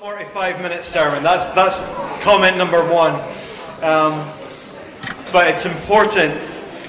45 minute sermon. That's, that's comment number one. Um, but it's important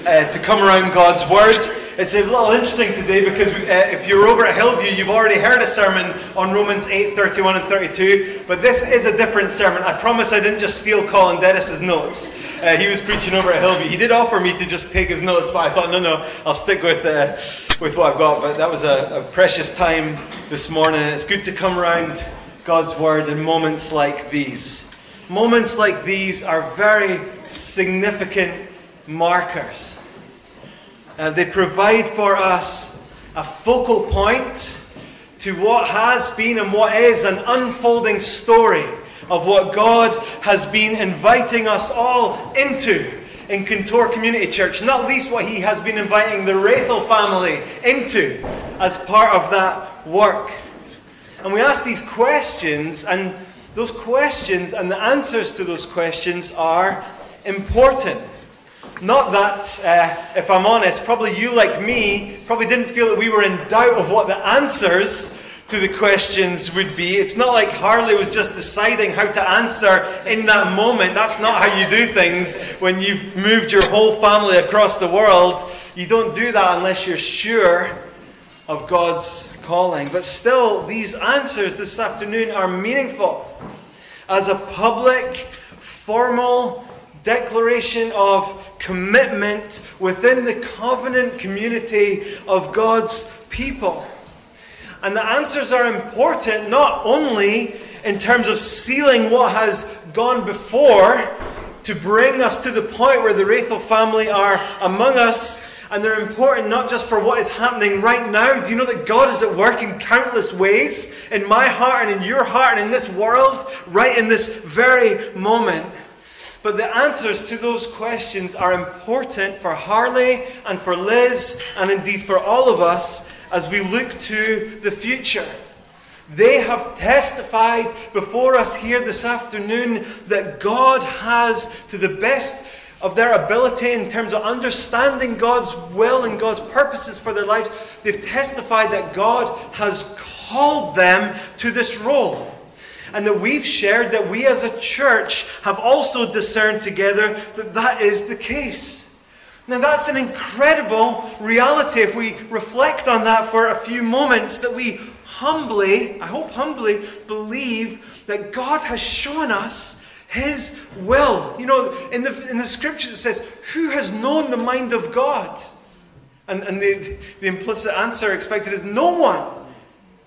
uh, to come around God's Word. It's a little interesting today because we, uh, if you're over at Hillview, you've already heard a sermon on Romans 8 31 and 32. But this is a different sermon. I promise I didn't just steal Colin Dennis's notes. Uh, he was preaching over at Hillview. He did offer me to just take his notes, but I thought, no, no, I'll stick with, uh, with what I've got. But that was a, a precious time this morning. It's good to come around God's Word in moments like these. Moments like these are very significant markers. Uh, they provide for us a focal point to what has been and what is an unfolding story of what God has been inviting us all into in Contour Community Church, not least what He has been inviting the Wrathall family into as part of that work. And we ask these questions, and those questions and the answers to those questions are important. Not that, uh, if I'm honest, probably you, like me, probably didn't feel that we were in doubt of what the answers to the questions would be. It's not like Harley was just deciding how to answer in that moment. That's not how you do things when you've moved your whole family across the world. You don't do that unless you're sure of God's calling. But still, these answers this afternoon are meaningful as a public, formal declaration of commitment within the covenant community of God's people. And the answers are important not only in terms of sealing what has gone before to bring us to the point where the Wrathall family are among us and they're important not just for what is happening right now. Do you know that God is at work in countless ways in my heart and in your heart and in this world, right in this very moment? But the answers to those questions are important for Harley and for Liz and indeed for all of us as we look to the future. They have testified before us here this afternoon that God has, to the best of their ability in terms of understanding God's will and God's purposes for their lives, they've testified that God has called them to this role. And that we've shared that we as a church have also discerned together that that is the case. Now, that's an incredible reality if we reflect on that for a few moments, that we humbly, I hope humbly, believe that God has shown us his will. You know, in the, in the scriptures it says, Who has known the mind of God? And, and the, the implicit answer expected is, No one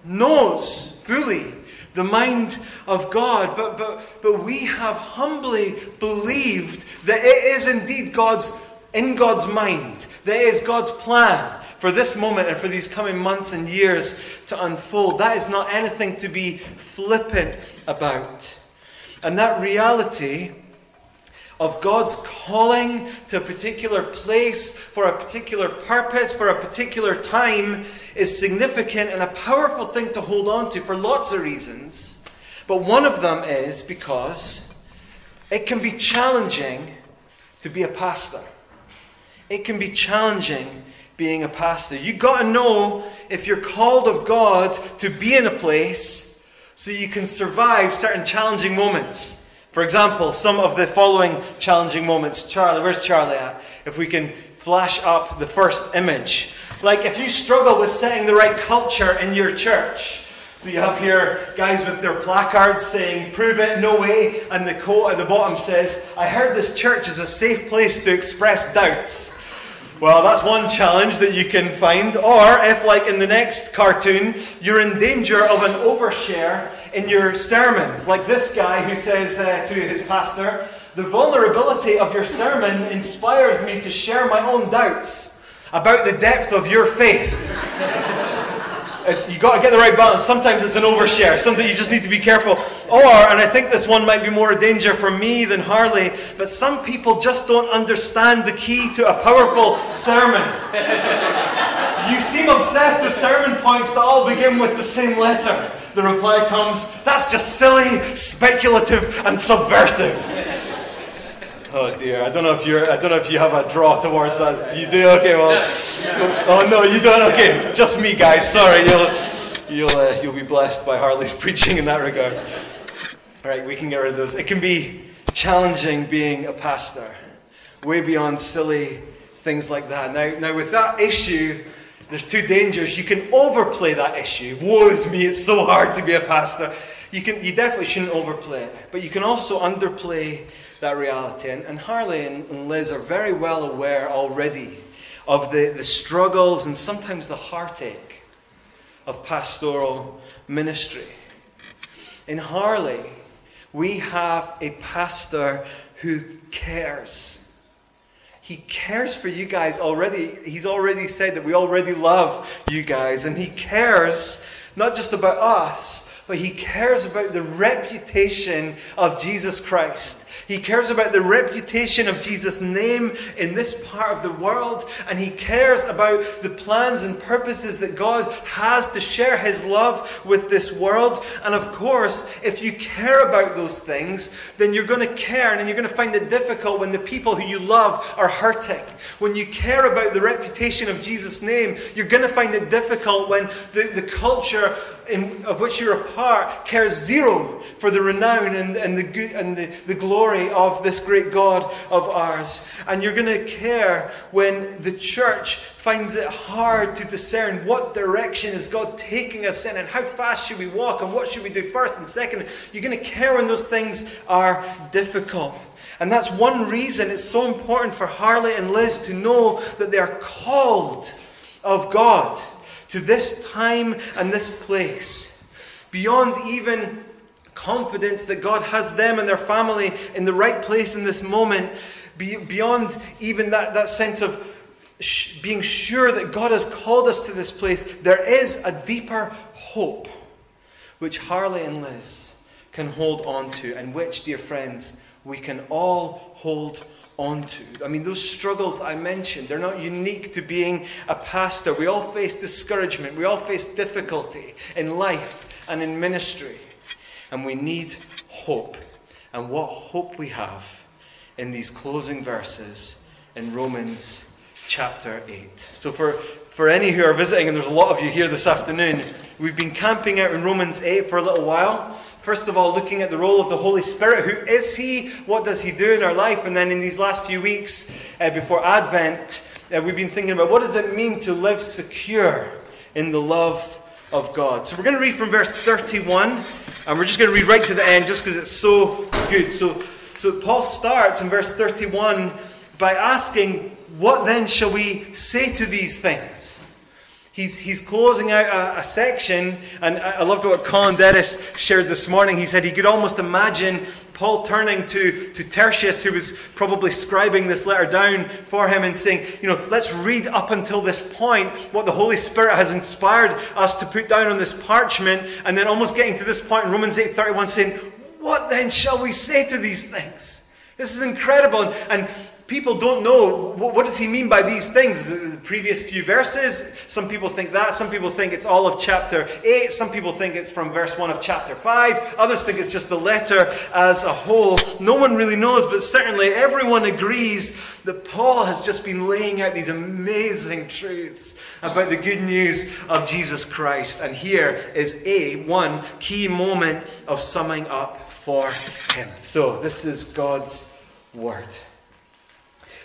knows fully the mind of God. But, but, but we have humbly believed that it is indeed God's, in God's mind, that it is God's plan for this moment and for these coming months and years to unfold. That is not anything to be flippant about. And that reality of God's calling to a particular place for a particular purpose, for a particular time, is significant and a powerful thing to hold on to for lots of reasons. But one of them is because it can be challenging to be a pastor. It can be challenging being a pastor. You've got to know if you're called of God to be in a place so you can survive certain challenging moments. For example, some of the following challenging moments. Charlie, where's Charlie at? If we can flash up the first image. Like if you struggle with setting the right culture in your church. So you have here guys with their placards saying, prove it, no way. And the quote at the bottom says, I heard this church is a safe place to express doubts. Well, that's one challenge that you can find. Or if, like in the next cartoon, you're in danger of an overshare in your sermons, like this guy who says uh, to his pastor, The vulnerability of your sermon inspires me to share my own doubts about the depth of your faith. You've got to get the right balance. Sometimes it's an overshare. Sometimes you just need to be careful. Or, and I think this one might be more a danger for me than Harley, but some people just don't understand the key to a powerful sermon. you seem obsessed with sermon points that all begin with the same letter. The reply comes, that's just silly, speculative, and subversive. Oh dear, I don't know if you're. I don't know if you have a draw towards that. You do. Okay, well. Oh no, you don't. Okay, just me, guys. Sorry. You'll, you'll, uh, you'll be blessed by Harley's preaching in that regard. All right, we can get rid of those. It can be challenging being a pastor, way beyond silly things like that. Now, now with that issue, there's two dangers. You can overplay that issue. Woe is me, it's so hard to be a pastor. You, can, you definitely shouldn't overplay it. But you can also underplay that reality. And, and Harley and, and Liz are very well aware already of the, the struggles and sometimes the heartache of pastoral ministry. In Harley, we have a pastor who cares. He cares for you guys already. He's already said that we already love you guys. And he cares not just about us, but he cares about the reputation of Jesus Christ. He cares about the reputation of Jesus' name in this part of the world, and he cares about the plans and purposes that God has to share his love with this world. And of course, if you care about those things, then you're going to care and you're going to find it difficult when the people who you love are hurting. When you care about the reputation of Jesus' name, you're going to find it difficult when the, the culture in, of which you're a part cares zero for the renown and, and, the, good, and the, the glory of this great God of ours. And you're going to care when the church finds it hard to discern what direction is God taking us in and how fast should we walk and what should we do first and second. You're going to care when those things are difficult. And that's one reason it's so important for Harley and Liz to know that they are called of God to this time and this place. Beyond even confidence that God has them and their family in the right place in this moment, beyond even that, that sense of being sure that God has called us to this place, there is a deeper hope which Harley and Liz can hold on to, and which, dear friends, we can all hold onto. I mean, those struggles I mentioned, they're not unique to being a pastor. We all face discouragement, we all face difficulty in life and in ministry. And we need hope. And what hope we have in these closing verses in Romans chapter 8. So, for, for any who are visiting, and there's a lot of you here this afternoon, we've been camping out in Romans 8 for a little while. First of all, looking at the role of the Holy Spirit. Who is He? What does He do in our life? And then in these last few weeks uh, before Advent, uh, we've been thinking about what does it mean to live secure in the love of God. So we're going to read from verse 31, and we're just going to read right to the end just because it's so good. So, so Paul starts in verse 31 by asking, What then shall we say to these things? He's, he's closing out a, a, section, and I, loved what Colin Dennis shared this morning. He said he could almost imagine Paul turning to, to Tertius, who was probably scribing this letter down for him, and saying, You know, let's read up until this point what the Holy Spirit has inspired us to put down on this parchment, and then almost getting to this point in Romans 8:31, saying, What then shall we say to these things? This is incredible. And, and people don't know what does he mean by these things? The, previous few verses some people think that some people think it's all of chapter 8 some people think it's from verse 1 of chapter 5 others think it's just the letter as a whole. No one really knows but certainly everyone agrees that paul has just been laying out these amazing truths about the good news of jesus christ. And here is a one key moment of summing up for him. So this is god's word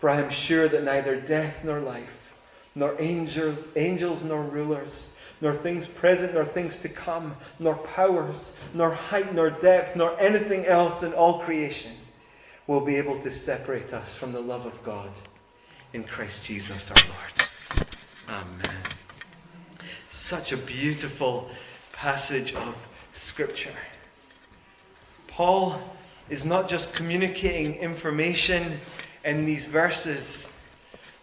For I am sure that neither death nor life, nor angels, angels nor rulers, nor things present, nor things to come, nor powers, nor height, nor depth, nor anything else in all creation will be able to separate us from the love of God in Christ Jesus our Lord. Amen. Such a beautiful passage of Scripture. Paul is not just communicating information in these verses,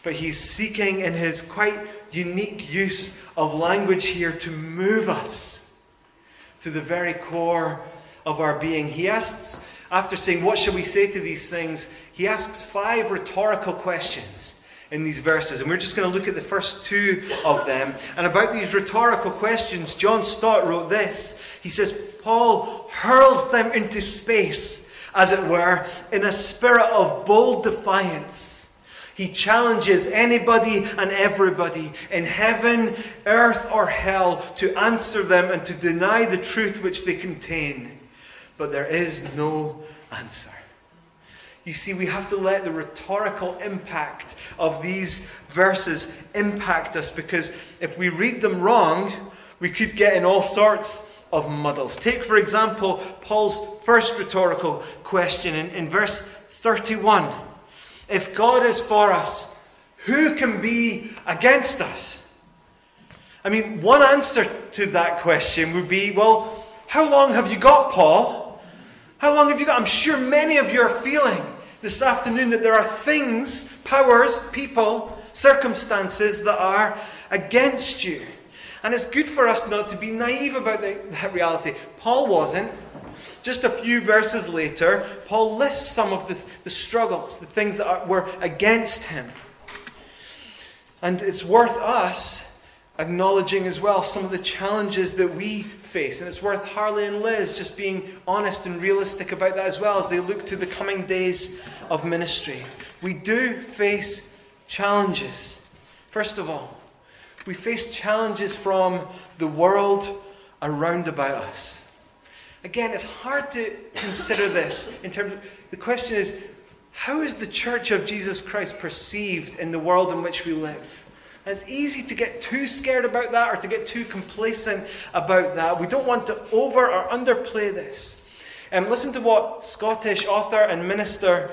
but he's seeking in his quite unique use of language here to move us to the very core of our being. He asks, after saying, What shall we say to these things? He asks five rhetorical questions in these verses. And we're just going to look at the first two of them. And about these rhetorical questions, John Stott wrote this. He says, Paul hurls them into space, as it were, in a spirit of bold defiance. He challenges anybody and everybody in heaven, earth, or hell to answer them and to deny the truth which they contain. But there is no answer. You see, we have to let the rhetorical impact of these verses impact us because if we read them wrong, we could get in all sorts of muddles. Take, for example, Paul's first rhetorical question in, in verse 31. If God is for us, who can be against us? I mean, one answer to that question would be well, how long have you got, Paul? How long have you got? I'm sure many of you are feeling this afternoon that there are things, powers, people, circumstances that are against you. And it's good for us not to be naive about the, that reality. Paul wasn't. Just a few verses later, Paul lists some of the, the struggles, the things that are, were against him. And it's worth us acknowledging as well some of the challenges that we face. And it's worth Harley and Liz just being honest and realistic about that as well as they look to the coming days of ministry. We do face challenges. First of all, we face challenges from the world around about us. Again, it's hard to consider this in terms of the question is how is the church of Jesus Christ perceived in the world in which we live? it's easy to get too scared about that or to get too complacent about that. We don't want to over or underplay this. Um, listen to what Scottish author and minister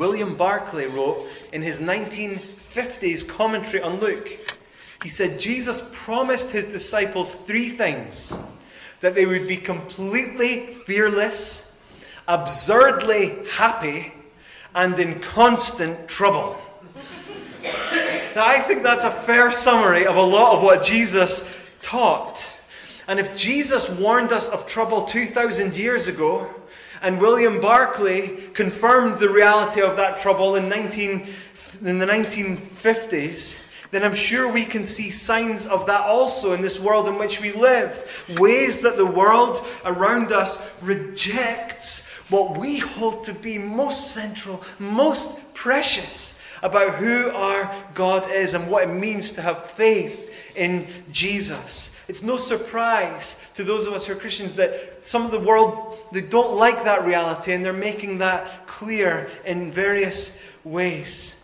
William Barclay wrote in his 1950s commentary on Luke. He said, Jesus promised his disciples three things that they would be completely fearless, absurdly happy, and in constant trouble. now, I think that's a fair summary of a lot of what Jesus taught. And if Jesus warned us of trouble 2,000 years ago, and William Barclay confirmed the reality of that trouble in, 19, in the 1950s, then I'm sure we can see signs of that also in this world in which we live. Ways that the world around us rejects what we hold to be most central, most precious about who our God is and what it means to have faith in Jesus. It's no surprise to those of us who are Christians that some of the world they don't like that reality and they're making that clear in various ways.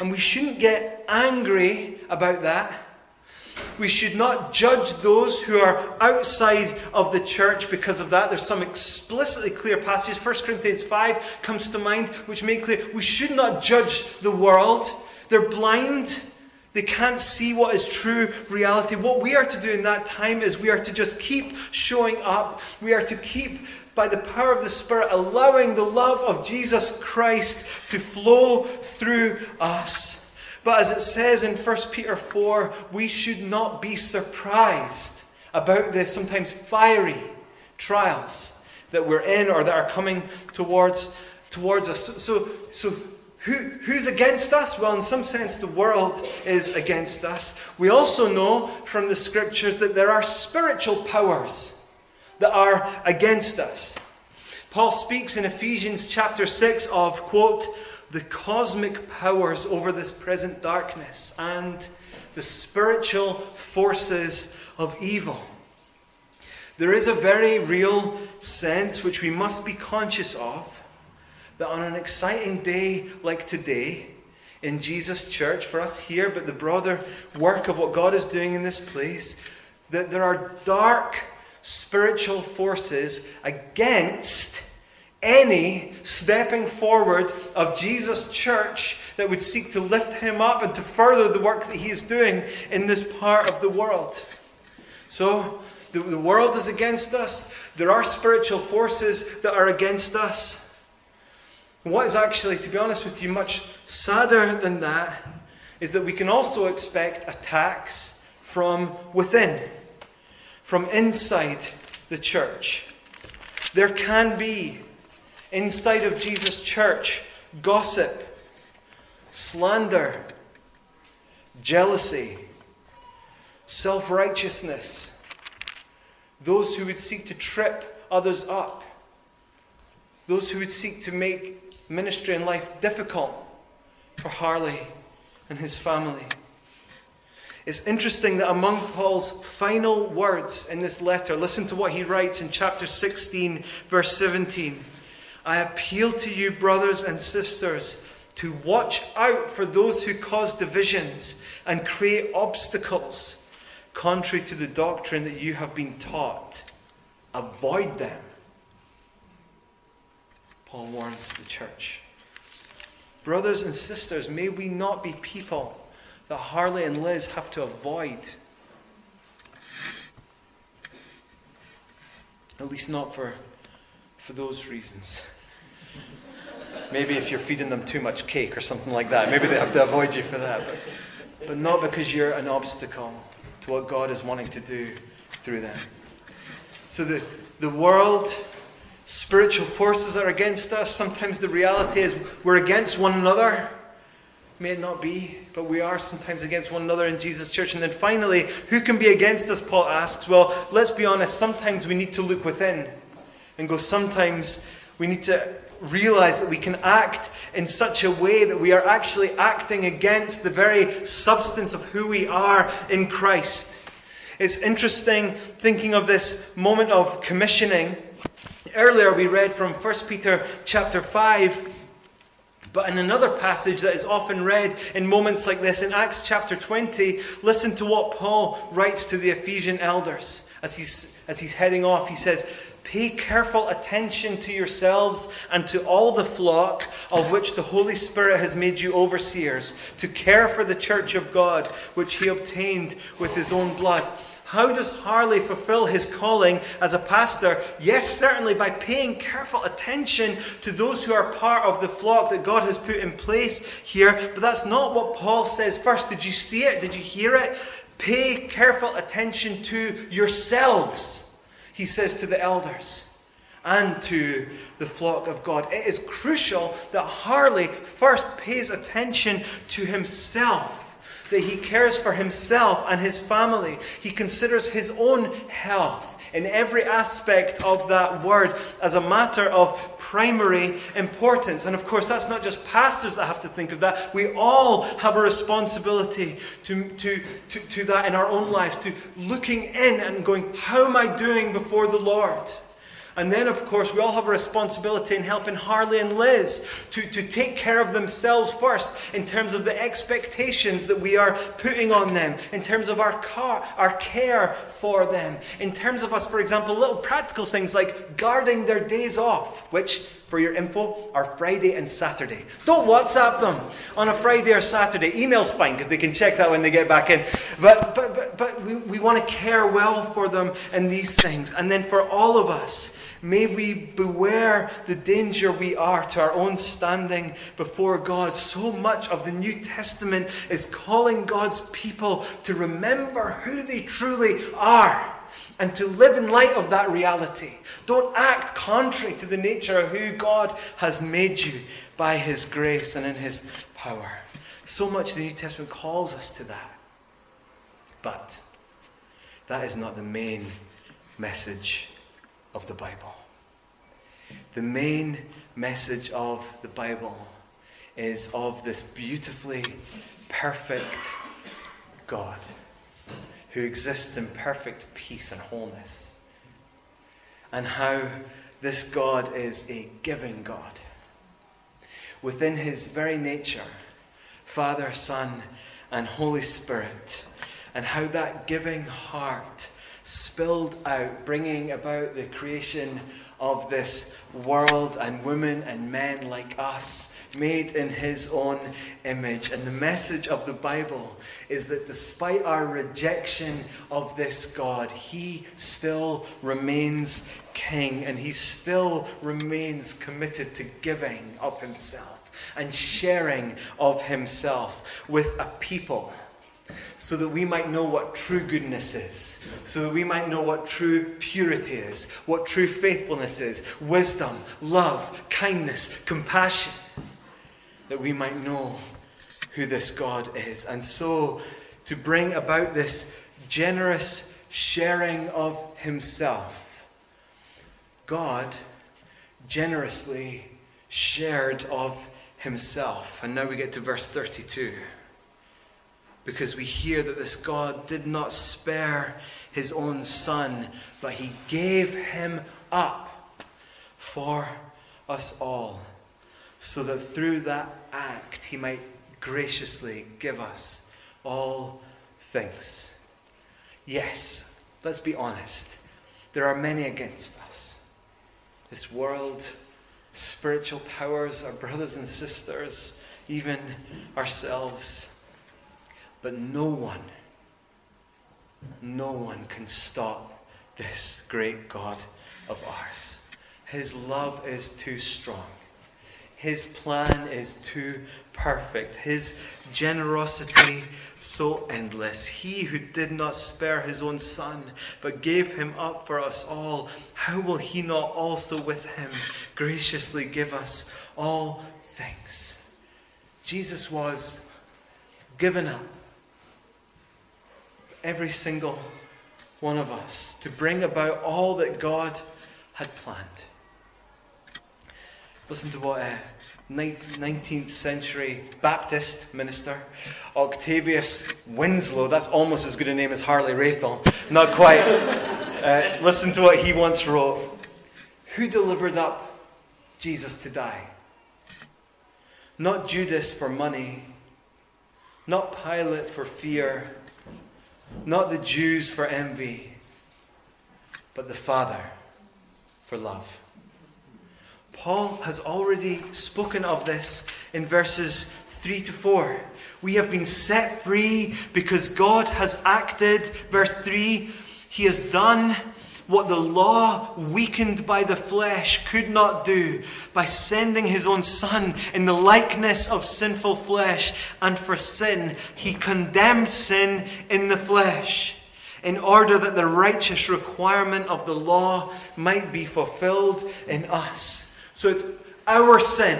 And we shouldn't get angry about that. We should not judge those who are outside of the church because of that. There's some explicitly clear passages. 1 Corinthians 5 comes to mind, which make clear we should not judge the world. They're blind. They can't see what is true reality. What we are to do in that time is we are to just keep showing up. We are to keep by the power of the Spirit, allowing the love of Jesus Christ to flow through us. But as it says in 1 Peter 4, we should not be surprised about the sometimes fiery trials that we're in or that are coming towards, towards us. So, so, so who, who's against us? Well, in some sense, the world is against us. We also know from the scriptures that there are spiritual powers that are against us. Paul speaks in Ephesians chapter 6 of, quote, the cosmic powers over this present darkness and the spiritual forces of evil. There is a very real sense which we must be conscious of that on an exciting day like today, in Jesus' church, for us here, but the broader work of what God is doing in this place, that there are dark spiritual forces against any stepping forward of Jesus' church that would seek to lift him up and to further the work that he is doing in this part of the world. So, the, the world is against us. There are spiritual forces that are against us. what is actually, to be honest with you, much sadder than that is that we can also expect attacks from within, from inside the church. There can be, inside of Jesus' church, gossip, slander, jealousy, self righteousness, those who would seek to trip others up, those who would seek to make ministry and life difficult for Harley and his family. It's interesting that among Paul's final words in this letter, listen to what he writes in chapter 16, verse 17. I appeal to you, brothers and sisters, to watch out for those who cause divisions and create obstacles contrary to the doctrine that you have been taught. Avoid them. Paul warns the church. Brothers and sisters, may we not be people that Harley and Liz have to avoid. At least not for, for those reasons. Maybe if you're feeding them too much cake or something like that, maybe they have to avoid you for that. But, but not because you're an obstacle to what God is wanting to do through them. So the, the world spiritual forces are against us. Sometimes the reality is we're against one another. May it not be, but we are sometimes against one another in Jesus' church. And then finally, who can be against us? Paul asks. Well, let's be honest, sometimes we need to look within and go, sometimes we need to realize that we can act in such a way that we are actually acting against the very substance of who we are in Christ. It's interesting thinking of this moment of commissioning Earlier we read from 1 Peter chapter 5, but in another passage that is often read in moments like this, in Acts chapter 20, listen to what Paul writes to the Ephesian elders as he's, as he's heading off. He says, Pay careful attention to yourselves and to all the flock of which the Holy Spirit has made you overseers, to care for the church of God, which he obtained with his own blood. How does Harley fulfill his calling as a pastor? Yes, certainly by paying careful attention to those who are part of the flock that God has put in place here. But that's not what Paul says first. Did you see it? Did you hear it? Pay careful attention to yourselves, he says to the elders and to the flock of God. It is crucial that Harley first pays attention to himself that he cares for himself and his family. He considers his own health in every aspect of that word as a matter of primary importance. And of course, that's not just pastors that have to think of that. We all have a responsibility to, to, to, to that in our own lives, to looking in and going, How am I doing before the Lord? And then, of course, we all have a responsibility in helping Harley and Liz to, to take care of themselves first in terms of the expectations that we are putting on them, in terms of our, car, our care for them, in terms of us, for example, little practical things like guarding their days off, which, for your info, are Friday and Saturday. Don't WhatsApp them on a Friday or Saturday. Email's fine because they can check that when they get back in. But, but, but, but we, we want to care well for them in these things. And then for all of us, May we beware the danger we are to our own standing before God. So much of the New Testament is calling God's people to remember who they truly are and to live in light of that reality. Don't act contrary to the nature of who God has made you by His grace and in His power. So much the New Testament calls us to that. But that is not the main message of the Bible. The main message of the Bible is of this beautifully perfect God who exists in perfect peace and wholeness, and how this God is a giving God. Within his very nature, Father, Son, and Holy Spirit, and how that giving heart spilled out, bringing about the creation of this world and women and men like us, made in His own image. And the message of the Bible is that despite our rejection of this God, He still remains King and He still remains committed to giving of Himself and sharing of Himself with a people so that we might know what true goodness is, so that we might know what true purity is, what true faithfulness is, wisdom, love, kindness, compassion, that we might know who this God is. And so, to bring about this generous sharing of Himself, God generously shared of Himself. And now we get to verse 32 because we hear that this God did not spare his own son, but he gave him up for us all, so that through that act he might graciously give us all things. Yes, let's be honest. There are many against us. This world, spiritual powers, our brothers and sisters, even ourselves. But no one, no one can stop this great God of ours. His love is too strong. His plan is too perfect. His generosity so endless. He who did not spare his own son, but gave him up for us all, how will he not also with him graciously give us all things? Jesus was given up every single one of us to bring about all that God had planned. Listen to what a 19th century Baptist minister, Octavius Winslow, that's almost as good a name as Harley Wrathall, not quite. uh, listen to what he once wrote Who delivered up Jesus to die? Not Judas for money, not Pilate for fear, not the Jews for envy, but the Father for love. Paul has already spoken of this in verses 3 to 4. We have been set free because God has acted. Verse 3 He has done what the law, weakened by the flesh, could not do by sending his own Son in the likeness of sinful flesh. And for sin, he condemned sin in the flesh, in order that the righteous requirement of the law might be fulfilled in us. So it's our sin,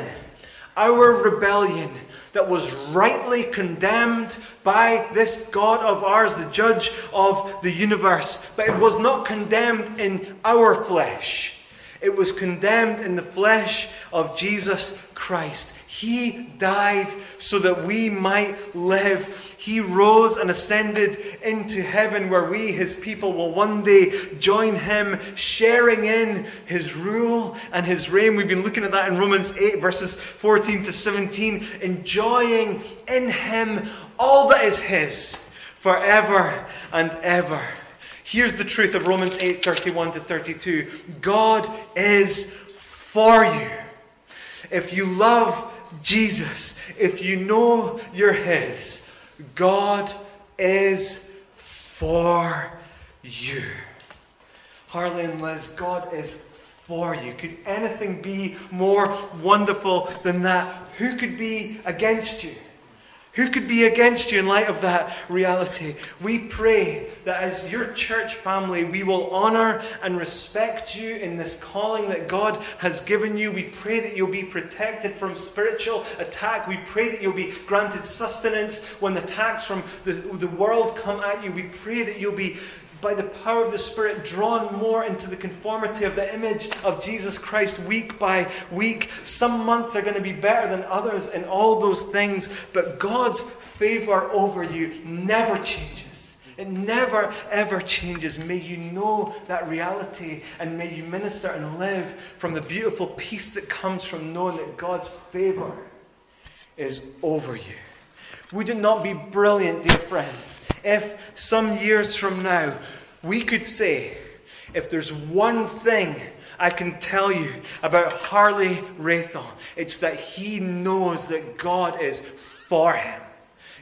our rebellion that was rightly condemned by this God of ours, the judge of the universe. But it was not condemned in our flesh, it was condemned in the flesh of Jesus Christ. He died so that we might live. He rose and ascended into heaven, where we, his people, will one day join him, sharing in his rule and his reign. We've been looking at that in Romans 8, verses 14 to 17, enjoying in him all that is his forever and ever. Here's the truth of Romans 8 31 to 32 God is for you. If you love Jesus, if you know you're His, God is for you. Harley and Liz, God is for you. Could anything be more wonderful than that? Who could be against you? Who could be against you in light of that reality? We pray that as your church family, we will honor and respect you in this calling that God has given you. We pray that you'll be protected from spiritual attack. We pray that you'll be granted sustenance when the attacks from the, the world come at you. We pray that you'll be by the power of the Spirit, drawn more into the conformity of the image of Jesus Christ week by week. Some months are going to be better than others in all those things, but God's favor over you never changes. It never, ever changes. May you know that reality and may you minister and live from the beautiful peace that comes from knowing that God's favor is over you. Would it not be brilliant, dear friends, if some years from now We could say, if there's one thing I can tell you about Harley Wrathall, it's that he knows that God is for him.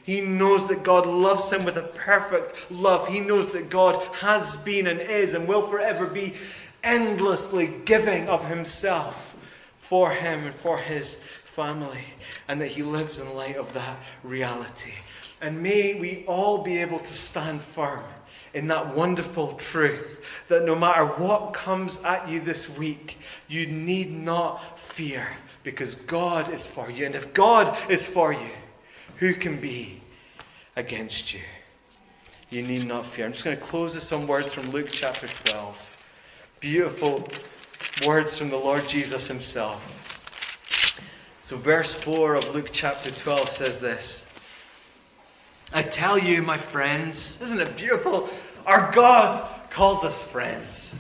He knows that God loves him with a perfect love. He knows that God has been and is and will forever be endlessly giving of himself for him and for his family, and that he lives in light of that reality. And may we all be able to stand firm in that wonderful truth that no matter what comes at you this week, you need not fear because God is for you. And if God is for you, who can be against you? You need not fear. I'm just going to close with some words from Luke chapter 12. Beautiful words from the Lord Jesus himself. So, verse 4 of Luke chapter 12 says this I tell you, my friends, isn't it beautiful? Our God calls us friends.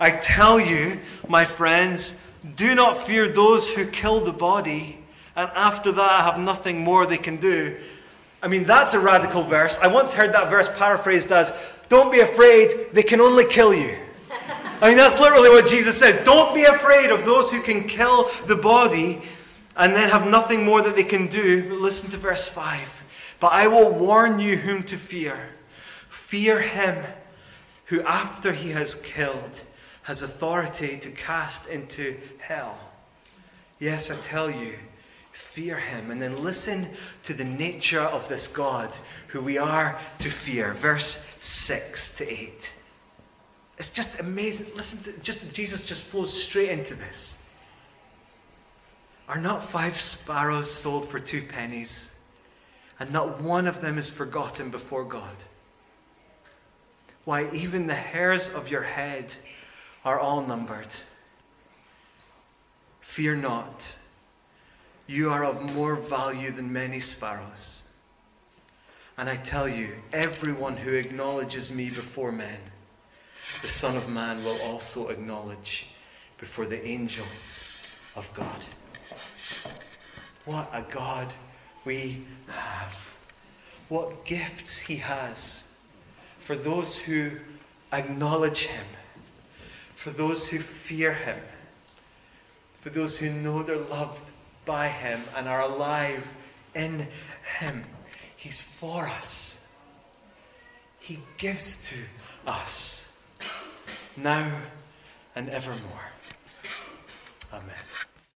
I tell you, my friends, do not fear those who kill the body, and after that have nothing more they can do. I mean, that's a radical verse. I once heard that verse paraphrased as Don't be afraid, they can only kill you. I mean, that's literally what Jesus says. Don't be afraid of those who can kill the body and then have nothing more that they can do. Listen to verse 5. But I will warn you whom to fear. Fear him who, after he has killed, has authority to cast into hell. Yes, I tell you, fear him. And then listen to the nature of this God who we are to fear. Verse 6 to 8. It's just amazing. Listen to just Jesus just flows straight into this. Are not five sparrows sold for two pennies, and not one of them is forgotten before God? Why, even the hairs of your head are all numbered. Fear not, you are of more value than many sparrows. And I tell you, everyone who acknowledges me before men, the Son of Man will also acknowledge before the angels of God. What a God we have. What gifts He has for those who acknowledge Him, for those who fear Him, for those who know they're loved by Him and are alive in Him. He's for us, He gives to us now and evermore. Amen.